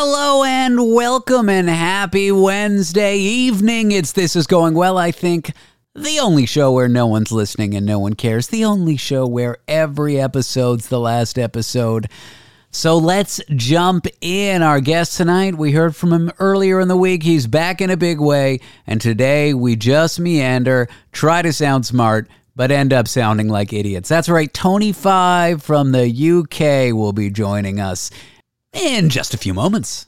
Hello and welcome and happy Wednesday evening. It's This Is Going Well, I think. The only show where no one's listening and no one cares. The only show where every episode's the last episode. So let's jump in. Our guest tonight, we heard from him earlier in the week. He's back in a big way. And today we just meander, try to sound smart, but end up sounding like idiots. That's right. Tony Five from the UK will be joining us in just a few moments.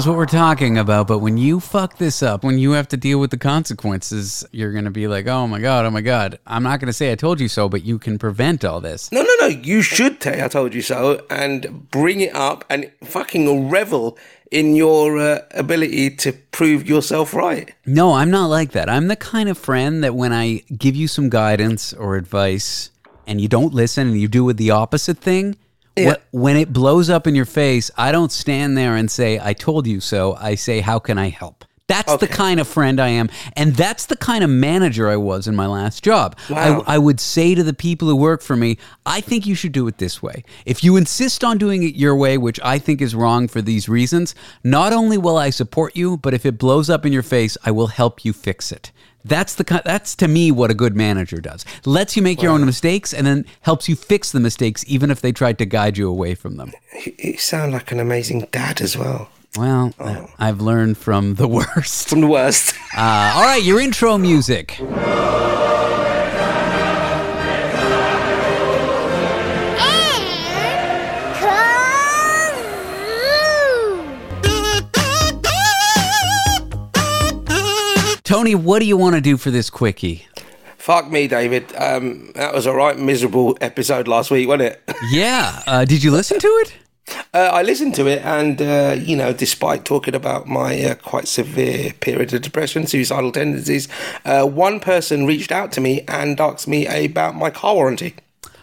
Knows what we're talking about, but when you fuck this up, when you have to deal with the consequences, you're going to be like, oh my God, oh my God. I'm not going to say I told you so, but you can prevent all this. No, no, no. You should say I told you so and bring it up and fucking revel in your uh, ability to prove yourself right. No, I'm not like that. I'm the kind of friend that when I give you some guidance or advice and you don't listen and you do it the opposite thing, Yeah. wh- when it blows up in your face, I don't stand there and say, I told you so. I say, how can I help? That's the kind of friend I am. And that's the kind of manager I was in my last job. Wow. I, I would say to the people who work for me, I think you should do it this way. If you insist on doing it your way, which I think is wrong for these reasons, not only will I support you, but if it blows up in your face, I will help you fix it. That's the that's to me what a good manager does. Lets you make your own mistakes and then helps you fix the mistakes even if they tried to guide you away from them. You- sound like an amazing dad as well. Well, I've learned from the worst. From the worst. Uh, all right, your intro music. Tony, what do you want to do for this quickie? Fuck me, David. Um, that was a right miserable episode last week, wasn't it? Yeah, uh, did you listen to it? Uh, I listened to it, and uh, you know, despite talking about my uh, quite severe period of depression, suicidal tendencies, uh, one person reached out to me and asked me about my car warranty.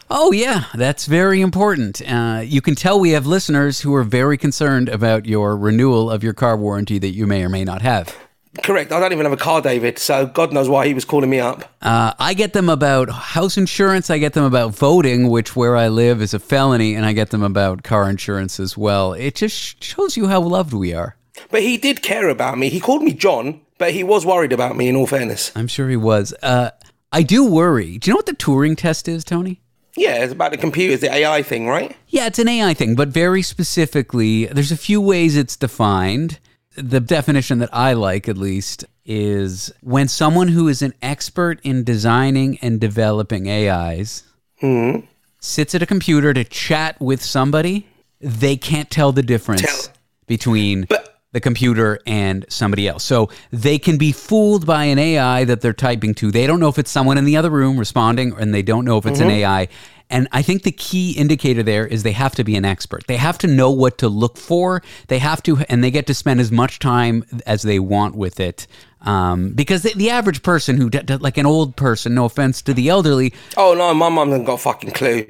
Oh, yeah, that's very important. Uh, you can tell we have listeners who are very concerned about your renewal of your car warranty that you may or may not have. Correct. I don't even have a car, David. So God knows why he was calling me up. Uh, I get them about house insurance. I get them about voting, which where I live is a felony, and I get them about car insurance as well. It just shows you how loved we are. But he did care about me. He called me John, but he was worried about me. In all fairness, I'm sure he was. Uh, I do worry. Do you know what the Turing test is, Tony? yeah, it's about the computers, the AI thing, right? Yeah, it's an AI thing, but very specifically, there's a few ways it's defined. The definition that I like, at least, is when someone who is an expert in designing and developing AIs hmm. sits at a computer to chat with somebody, they can't tell the difference Tell- between But- the computer and somebody else. So they can be fooled by an AI that they're typing to. They don't know if it's someone in the other room responding, and they don't know if it's an AI. And I think the key indicator there is they have to be an expert. They have to know what to look for. They have to, and they get to spend as much time as they want with it. Um, because the, the average person who, d- d- like an old person, no offense to the elderly, Oh no, my mum hasn't got a fucking clue.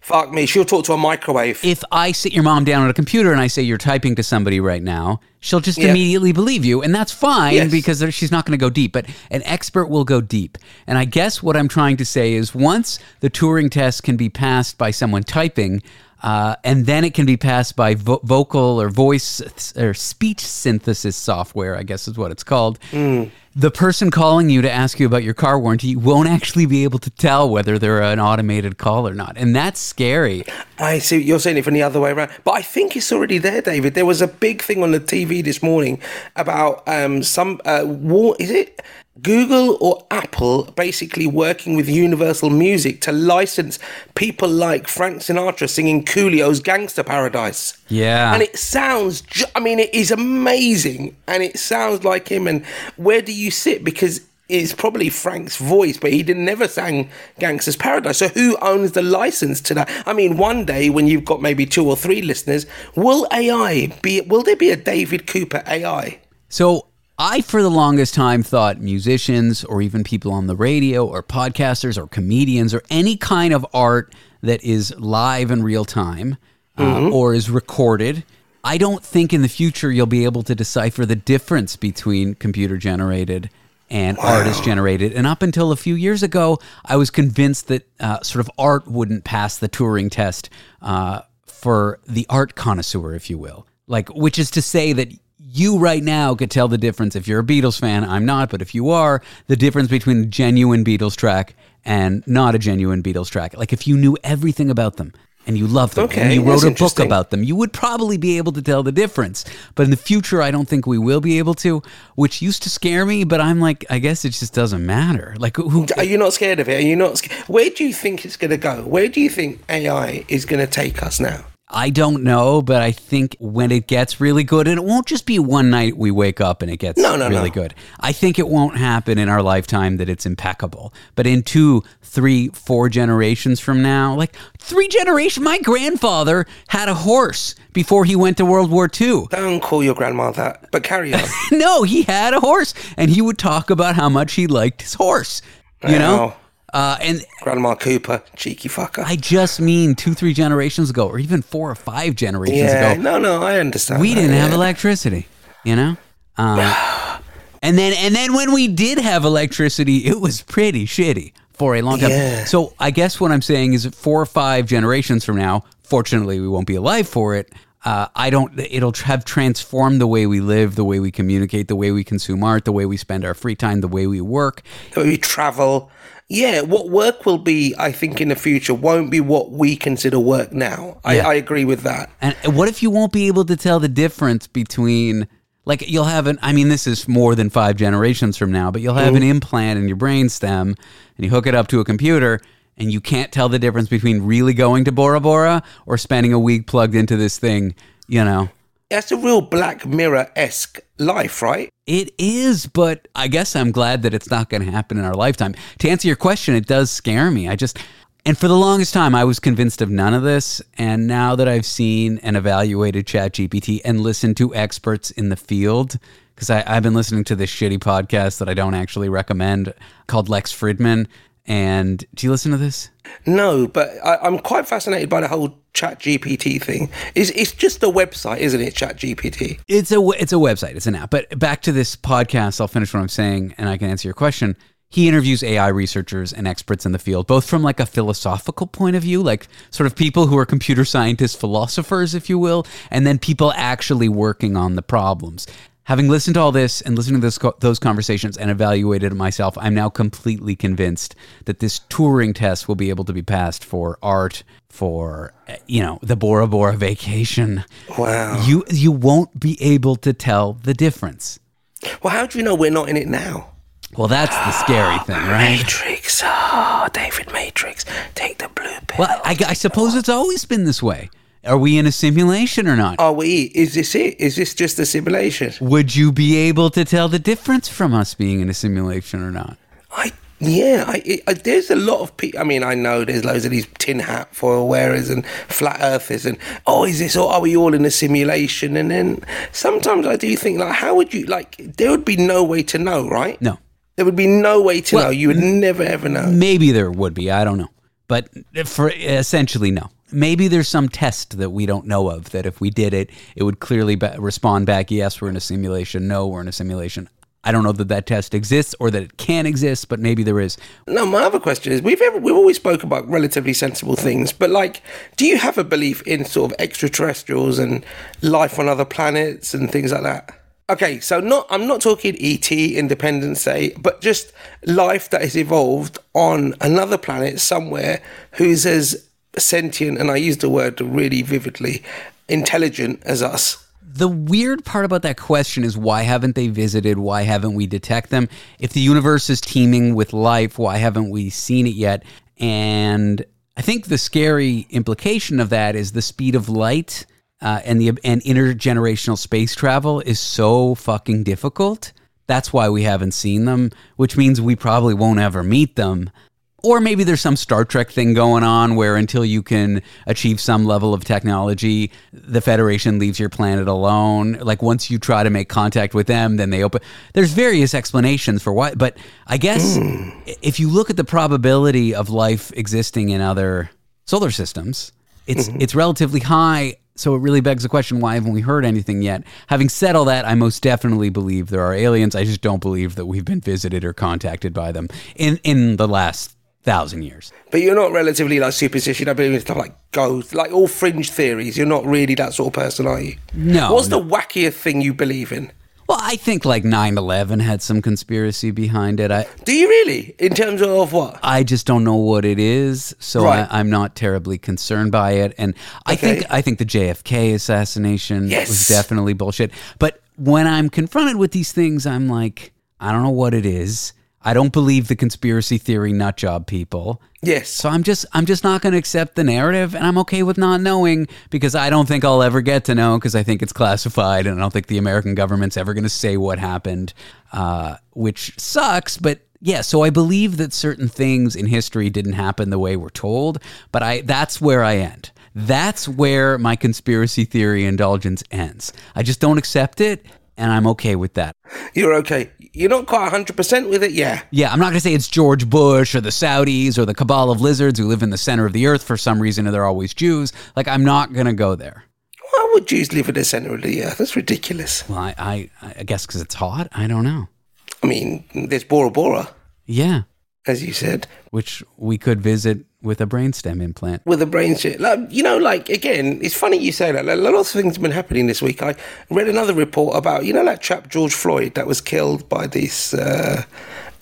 Fuck me, she'll talk to a microwave. if I sit your mom down at a computer and I say you're typing to somebody right now, she'll just Yeah. immediately believe you, and that's fine Yes. because she's not going to go deep. But an expert will go deep. And I guess what I'm trying to say is once the Turing test can be passed by someone typing, uh, and then it can be passed by vo- vocal or voice or speech synthesis software, I guess is what it's called. The person calling you to ask you about your car warranty won't actually be able to tell whether they're an automated call or not. And that's scary. I see you're saying it from the other way around, but I think it's already there, David. There was a big thing on the TV this morning about um, some uh, war. Is it Google or Apple basically working with Universal Music to license people like Frank Sinatra singing Coolio's "Gangster Paradise"? Yeah. and it sounds. Ju- I mean, it is amazing, and it sounds like him. And where do you sit? Because it's probably Frank's voice, but he did never sang Gangster's Paradise. So who owns the license to that? I mean, one day when you've got maybe two or three listeners, will AI be? Will there be a David Cooper AI? So I, for the longest time, thought musicians or even people on the radio or podcasters or comedians or any kind of art that is live in real time uh, or is recorded. I don't think in the future you'll be able to decipher the difference between computer generated and artist generated. And up until a few years ago, I was convinced that uh, sort of art wouldn't pass the Turing test uh, for the art connoisseur, if you will. Like, which is to say that you right now could tell the difference if you're a Beatles fan. I'm not, but if you are, the difference between a genuine Beatles track and not a genuine Beatles track. Like, if you knew everything about them and you loved them Okay, and you wrote a book about them, you would probably be able to tell the difference. But in the future, I don't think we will be able to, which used to scare me. But I'm like, I guess it just doesn't matter. Like, who? Are you not scared of it? Are you not? sc- Where do you think it's going to go? Where do you think AI is going to take us now? I don't know, but I think when it gets really good, and it won't just be one night we wake up and it gets No, no, really no. good. I think it won't happen in our lifetime that it's impeccable. But in two, three, four generations from now, like three generations, my grandfather had a horse before he went to World War II. Don't call your grandma that, but carry on. no, he had a horse, and he would talk about how much he liked his horse. You know. Uh, and Grandma Cooper, cheeky fucker. I just mean two, three generations ago, or even four or five generations yeah, ago. no, no, I understand. we that, didn't have electricity, you know. Um, and then and then when we did have electricity, it was pretty shitty for a long time. Yeah. So I guess what I'm saying is, four or five generations from now, fortunately, we won't be alive for it. Uh, I don't. It'll have transformed the way we live, the way we communicate, the way we consume art, the way we spend our free time, the way we work. that we travel. Yeah, what work will be, I think, in the future won't be what we consider work now. I, Yeah. I agree with that. And what if you won't be able to tell the difference between like you'll have an I mean this is more than 5 generations from now, but you'll have an implant in your brainstem and you hook it up to a computer and you can't tell the difference between really going to Bora Bora or spending a week plugged into this thing, you know. That's a real Black Mirror esque life, right? It is, but I guess I'm glad that it's not going to happen in our lifetime. To answer your question, it does scare me. I just, and for the longest time, I was convinced of none of this. And now that I've seen and evaluated ChatGPT and listened to experts in the field, because I've been listening to this shitty podcast that I don't actually recommend called Lex Fridman. And do you listen to this? No, but I, I'm quite fascinated by the whole Chat GPT thing. It's, it's just a website, isn't it? Chat GPT. It's a it's a website. It's an app. But back to this podcast, I'll finish what I'm saying, and I can answer your question. He interviews AI researchers and experts in the field, both from like a philosophical point of view, like sort of people who are computer scientists, philosophers, if you will, and then people actually working on the problems. Having listened to all this and listened to this, those conversations and evaluated it myself, I'm now completely convinced that this Turing test will be able to be passed for art, for you know the Bora Bora vacation. Wow. You you won't be able to tell the difference. Well, how do you know we're not in it now? Well, that's the scary thing, right? Matrix. Oh, David Matrix. Take the blue pill. Well, I, I suppose it's always been this way. Are we in a simulation or not? Are we? Is this it? Is this just a simulation? Would you be able to tell the difference from us being in a simulation or not? I yeah, I, I uh, there's a lot of people. I mean, I know there's loads of these tin hat foil wearers and flat earthers, and oh, is this all? Are we all in a simulation? And then sometimes I do think like, how would you like? There would be no way to know, right? No. There would be no way to Well, know. You would never ever know. Maybe there would be. I don't know. But for essentially, no. Maybe there's some test that we don't know of that if we did it, it would clearly ba- respond back, yes, we're in a simulation. No, we're in a simulation. I don't know that that test exists or that it can exist, but maybe there is. No, my other question is we've ever, we've always spoke about relatively sensible things, but like, do you have a belief in sort of extraterrestrials and life on other planets and things like that? Okay, so not I'm not talking ET, Independence Day, but just life that has evolved on another planet somewhere who's as sentient, and I use the word really vividly, intelligent as us. The weird part about that question is why haven't they visited? Why haven't we detect them? If the universe is teeming with life, why haven't we seen it yet? And I think the scary implication of that is the speed of light uh, and the and intergenerational space travel is so fucking difficult That's why we haven't seen them, which means we probably won't ever meet them. Or maybe there's some Star Trek thing going on where until you can achieve some level of technology, the Federation leaves your planet alone. Like once you try to make contact with them, then they open. There's various explanations for why, but I guess Hmm. if you look at the probability of life existing in other solar systems, it's Mm-hmm. it's relatively high. So it really begs the question: Why haven't we heard anything yet? Having said all that, I most definitely believe there are aliens. I just don't believe that we've been visited or contacted by them in in the last thousand years. But you're not relatively like superstitious. I believe in stuff like ghosts, like all fringe theories. You're not really that sort of person, are you? No, What's no. the wackiest thing you believe in? Well, I think like 9/11 had some conspiracy behind it. I Do you really? In terms of what? I just don't know what it is, so Right. I, I'm not terribly concerned by it. And I think I think the JFK assassination was definitely bullshit. But when I'm confronted with these things, I'm like, I don't know what it is. I don't believe the conspiracy theory nut job people. Yes. So I'm just I'm just not going to accept the narrative, and I'm okay with not knowing because I don't think I'll ever get to know because I think it's classified, and I don't think the American government's ever going to say what happened, uh, which sucks. But yeah, so I believe that certain things in history didn't happen the way we're told, but I that's where I end. That's where my conspiracy theory indulgence ends. I just don't accept it, and I'm okay with that. You're okay. You're not quite 100% with it, yeah. Yeah, I'm not going to say it's George Bush or the Saudis or the cabal of lizards who live in the center of the earth for some reason and they're always Jews. Like, I'm not going to go there. Why would Jews live in the centre of the earth? That's ridiculous. Well, I, I, I guess because it's hot. I don't know. I mean, there's Bora Bora, Yeah, as you said, which we could visit with a brainstem implant. with a brain. Like, you know, like, again, it's funny you say that. Like, a lot of things have been happening this week. I read another report about, you know, that chap George Floyd that was killed by this uh,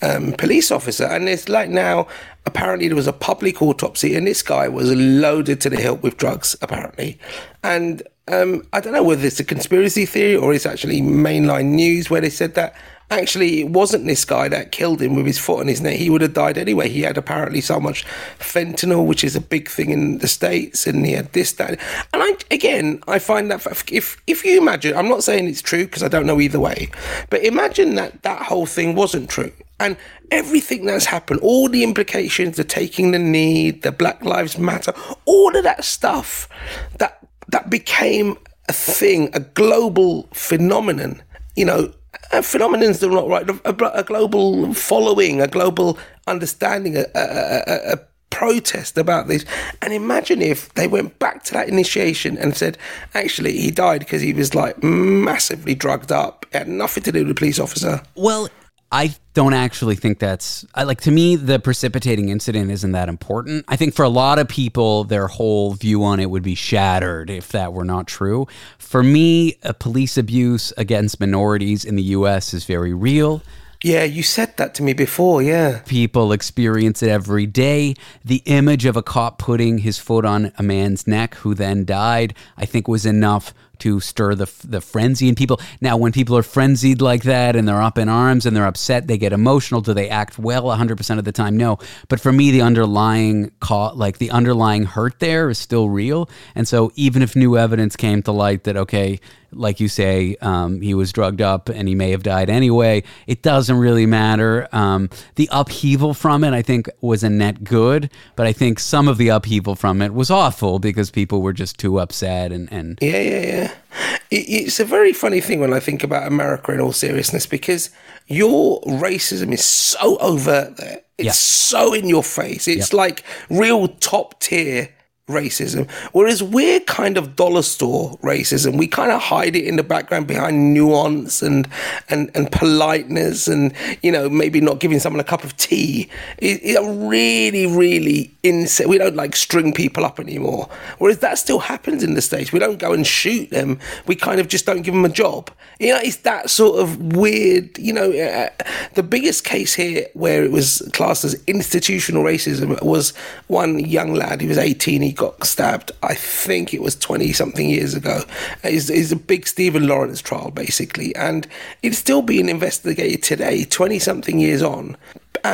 um, police officer. And it's like now, apparently, there was a public autopsy, and this guy was loaded to the hilt with drugs, apparently. And um, I don't know whether it's a conspiracy theory or it's actually mainline news where they said that actually it wasn't this guy that killed him with his foot on his neck. He would have died anyway. He had apparently so much fentanyl, which is a big thing in the states, and he had this, that, and I again I find that if if you imagine, I'm not saying it's true because I don't know either way, but imagine that that whole thing wasn't true. And everything that's happened, all the implications, the taking the knee, the Black Lives Matter, all of that stuff that that became a thing, a global phenomenon. You know, a phenomenon's the not right. A, a global following, a global understanding, a, a, a, protest about this. And imagine if they went back to that initiation and said, actually, he died because he was like massively drugged up. Had nothing to do with the police officer. Well, I don't actually think that's I, like to me the precipitating incident isn't that important. I think for a lot of people their whole view on it would be shattered if that were not true. For me, a police abuse against minorities in the US is very real. Yeah, you said that to me before, yeah. People experience it every day. The image of a cop putting his foot on a man's neck who then died, I think was enough to stir the the frenzy in people. Now, when people are frenzied like that and they're up in arms and they're upset, they get emotional. Do they act well 100% of the time? No. But for me, the underlying co- like the underlying hurt there is still real. And so even if new evidence came to light that okay, like you say, um, he was drugged up and he may have died anyway, it doesn't really matter. Um, the upheaval from it, I think, was a net good, but I think some of the upheaval from it was awful because people were just too upset and and Yeah, yeah, yeah. It, it's a very funny thing when I think about America in all seriousness because your racism is so overt there. It's Yeah. so in your face. It's like real top tier racism. Whereas we're kind of dollar store racism. We kind of hide it in the background behind nuance and and, and politeness and you know maybe not giving someone a cup of tea. It, it really, really insane. We don't like string people up anymore. Whereas that still happens in the states. We don't go and shoot them. We kind of just don't give them a job. You know, it's that sort of weird. You know, uh, the biggest case here where it was classed as institutional racism was one young lad. He was 18. He got stabbed. I think it was 20 something years ago. Uh, it's, it's a big Stephen Lawrence trial, basically, and it's still being investigated today, 20 something years on.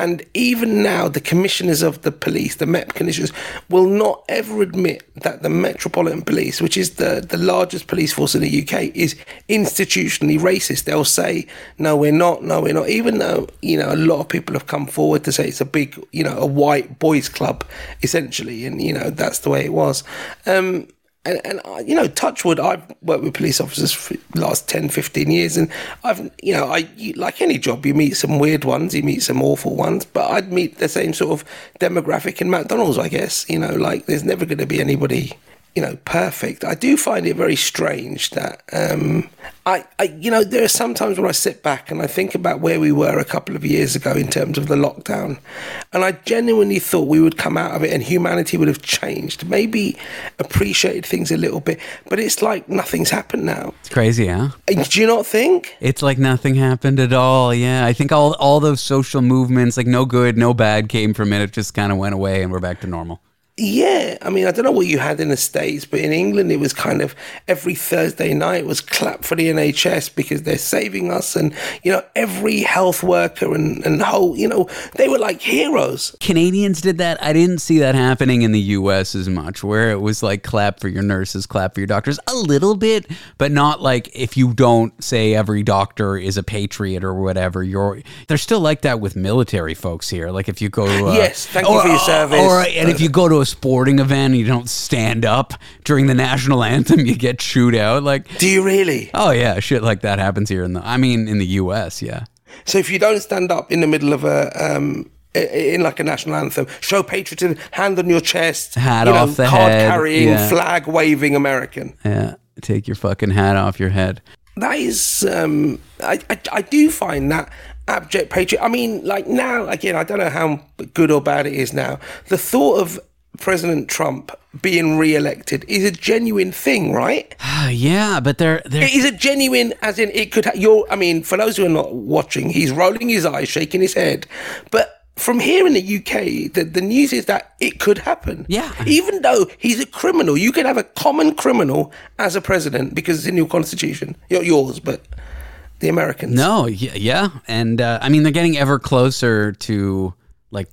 And even now, the commissioners of the police, the Met commissioners, will not ever admit that the Metropolitan Police, which is the, the largest police force in the UK, is institutionally racist. They'll say, no, we're not, no, we're not, even though, you know, a lot of people have come forward to say it's a big, you know, a white boys club, essentially. And, you know, that's the way it was. Um, and, and uh, you know, Touchwood, I've worked with police officers for the last 10, 15 years, and I've, you know, I you, like any job, you meet some weird ones, you meet some awful ones, but I'd meet the same sort of demographic in McDonald's, I guess. You know, like there's never going to be anybody you know, perfect. I do find it very strange that um, I, I, you know, there are some times when I sit back and I think about where we were a couple of years ago in terms of the lockdown, and I genuinely thought we would come out of it and humanity would have changed, maybe appreciated things a little bit, but it's like nothing's happened now. It's crazy, huh? Do you not think? It's like nothing happened at all. Yeah, I think all all those social movements, like no good, no bad, came from it. It just kind of went away, and we're back to normal. Yeah, I mean, I don't know what you had in the States, but in England, it was kind of every Thursday night was clap for the NHS because they're saving us. And, you know, every health worker and, and whole, you know, they were like heroes. Canadians did that. I didn't see that happening in the US as much, where it was like clap for your nurses, clap for your doctors, a little bit, but not like if you don't say every doctor is a patriot or whatever, you're, they're still like that with military folks here. Like if you go to, uh, yes, thank or, you for your service. Or, and if you go to a sporting event and you don't stand up during the national anthem, you get chewed out. Like, do you really? Oh yeah, shit like that happens here in the. I mean, in the U.S. Yeah. So if you don't stand up in the middle of a um, in like a national anthem, show patriotism, hand on your chest, hat you know, off the card head, carrying, yeah. flag waving American. Yeah, take your fucking hat off your head. That is, um, I, I, I do find that abject patriot. I mean, like now, again, I don't know how good or bad it is now. The thought of President Trump being re-elected is a genuine thing, right? yeah, but it is a genuine, as in it could. Ha- you're, I mean, for those who are not watching, he's rolling his eyes, shaking his head, but. From here in the UK, the, the news is that it could happen. Yeah. Even though he's a criminal, you can have a common criminal as a president because it's in your constitution. Yours, but the Americans. No, yeah, yeah. and uh, I mean they're getting ever closer to like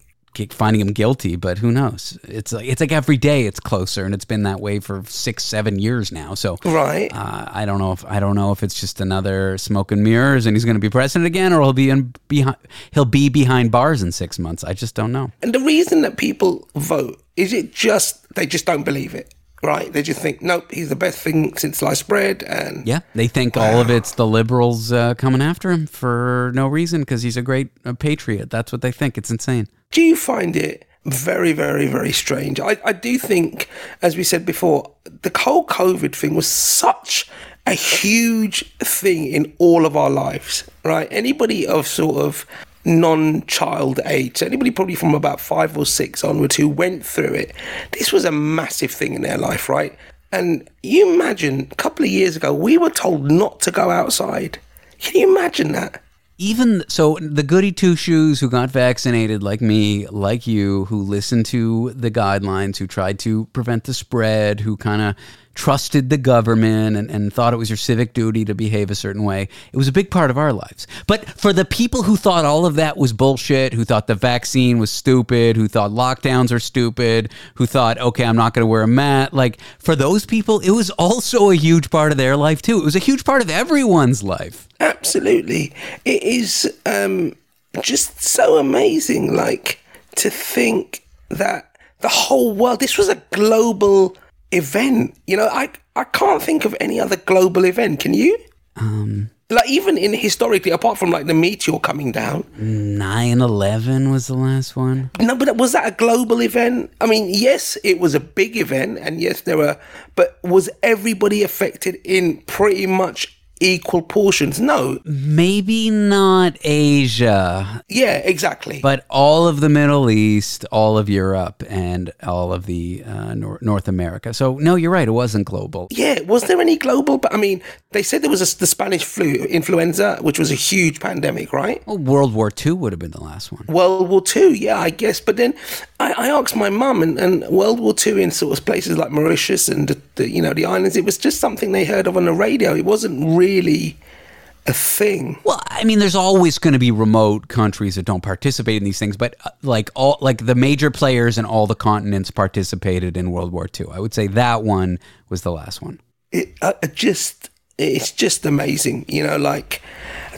finding him guilty, but who knows? It's like it's like every day it's closer, and it's been that way for six, seven years now. So right, uh, I don't know if I don't know if it's just another smoke and mirrors, and he's going to be president again, or he'll be in behind he'll be behind bars in six months. I just don't know. And the reason that people vote is it just they just don't believe it right? They just think, nope, he's the best thing since sliced bread, and yeah, they think wow. all of it's the liberals uh, coming after him for no reason because he's a great uh, patriot. That's what they think. It's insane. Do you find it very, very, very strange? I, I do think, as we said before, the whole COVID thing was such a huge thing in all of our lives, right? Anybody of sort of non-child age, anybody probably from about five or six onwards who went through it, this was a massive thing in their life, right? And you imagine a couple of years ago, we were told not to go outside. Can you imagine that? Even so the goody two shoes who got vaccinated like me like you who listened to the guidelines who tried to prevent the spread who kind of trusted the government and, and thought it was your civic duty to behave a certain way. It was a big part of our lives. But for the people who thought all of that was bullshit who thought the vaccine was stupid who thought lockdowns are stupid who thought okay i'm not going to wear a mat like for those people it was also a huge part of their life too. It was a huge part of everyone's life. Absolutely. It is um, just so amazing, like, to think that the whole world, this was a global event. You know, I, I can't think of any other global event. Can you? Um, like, even in historically, apart from like the meteor coming down, 9 11 was the last one. No, but was that a global event? I mean, yes, it was a big event, and yes, there were, but was everybody affected in pretty much equal portions. No. Maybe not Asia. Yeah, exactly. But all of the Middle East, all of Europe, and all of the uh, Nor- North America. So, no, you're right. It wasn't global. Yeah. Was there any global? But I mean, they said there was a, the Spanish flu, influenza, which was a huge pandemic, right? Well, World War II would have been the last one. World War II, yeah, I guess. But then I, I asked my mum, and, and, World War II in sort of places like Mauritius and the, the, you know the islands, it was just something they heard of on the radio. It wasn't really a thing. Well, I mean, there's always going to be remote countries that don't participate in these things, but uh, like all like the major players in all the continents participated in World War II. I would say that one was the last one. It uh, just it's just amazing, you know. Like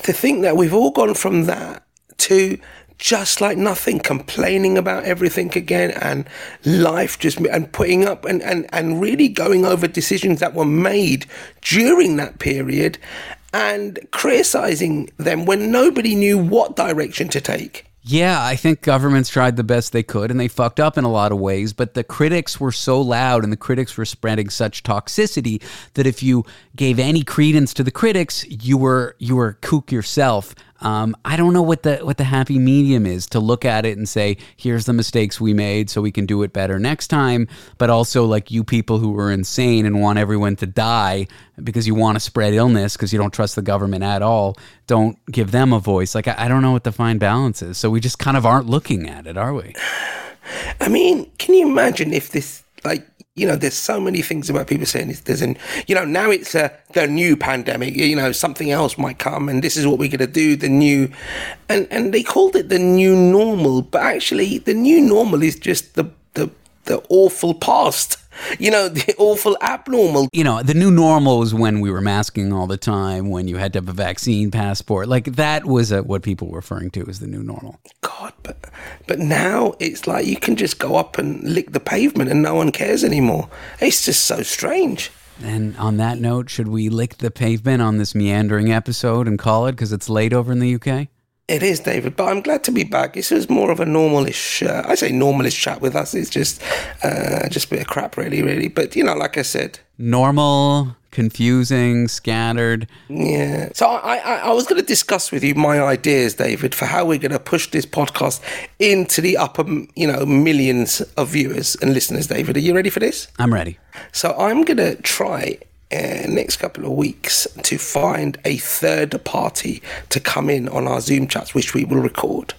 to think that we've all gone from that to just like nothing, complaining about everything again, and life just and putting up and and and really going over decisions that were made during that period and criticizing them when nobody knew what direction to take. Yeah, I think governments tried the best they could and they fucked up in a lot of ways, but the critics were so loud and the critics were spreading such toxicity that if you gave any credence to the critics, you were you were kook yourself. Um, I don't know what the what the happy medium is to look at it and say, here's the mistakes we made, so we can do it better next time. But also, like you people who are insane and want everyone to die because you want to spread illness because you don't trust the government at all, don't give them a voice. Like I, I don't know what the fine balance is. So we just kind of aren't looking at it, are we? I mean, can you imagine if this like you know, there's so many things about people saying there's an, you know, now it's a the new pandemic. You know, something else might come, and this is what we're going to do. The new, and and they called it the new normal, but actually, the new normal is just the the the awful past you know, the awful abnormal. You know, the new normal was when we were masking all the time, when you had to have a vaccine passport. Like that was a, what people were referring to as the new normal. God, but but now it's like you can just go up and lick the pavement and no one cares anymore. It's just so strange. And on that note, should we lick the pavement on this meandering episode and call it because it's late over in the UK? It is, David, but I'm glad to be back. This was more of a normalish, uh, I say normalish chat with us. It's just, uh, just a bit of crap, really, really. But, you know, like I said, normal, confusing, scattered. Yeah. So I, I, I was going to discuss with you my ideas, David, for how we're going to push this podcast into the upper, you know, millions of viewers and listeners, David. Are you ready for this? I'm ready. So I'm going to try uh, next couple of weeks to find a third party to come in on our Zoom chats, which we will record.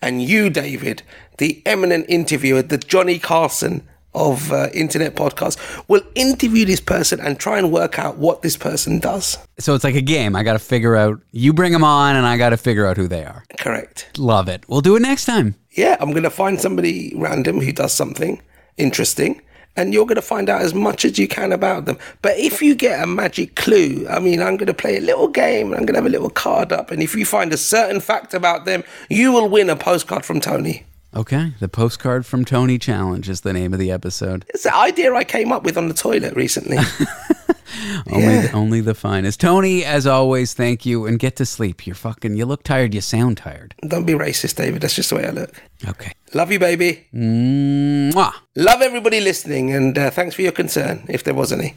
And you, David, the eminent interviewer, the Johnny Carson of uh, internet podcasts, will interview this person and try and work out what this person does. So it's like a game. I got to figure out, you bring them on, and I got to figure out who they are. Correct. Love it. We'll do it next time. Yeah, I'm going to find somebody random who does something interesting and you're going to find out as much as you can about them. But if you get a magic clue, I mean, I'm going to play a little game, I'm going to have a little card up, and if you find a certain fact about them, you will win a postcard from Tony. Okay, the postcard from Tony challenge is the name of the episode. It's the idea I came up with on the toilet recently. only, yeah. the, only the finest. Tony, as always, thank you, and get to sleep. You're fucking. You look tired. You sound tired. Don't be racist, David. That's just the way I look. Okay. Love you, baby. Mwah. Love everybody listening, and uh, thanks for your concern, if there was any.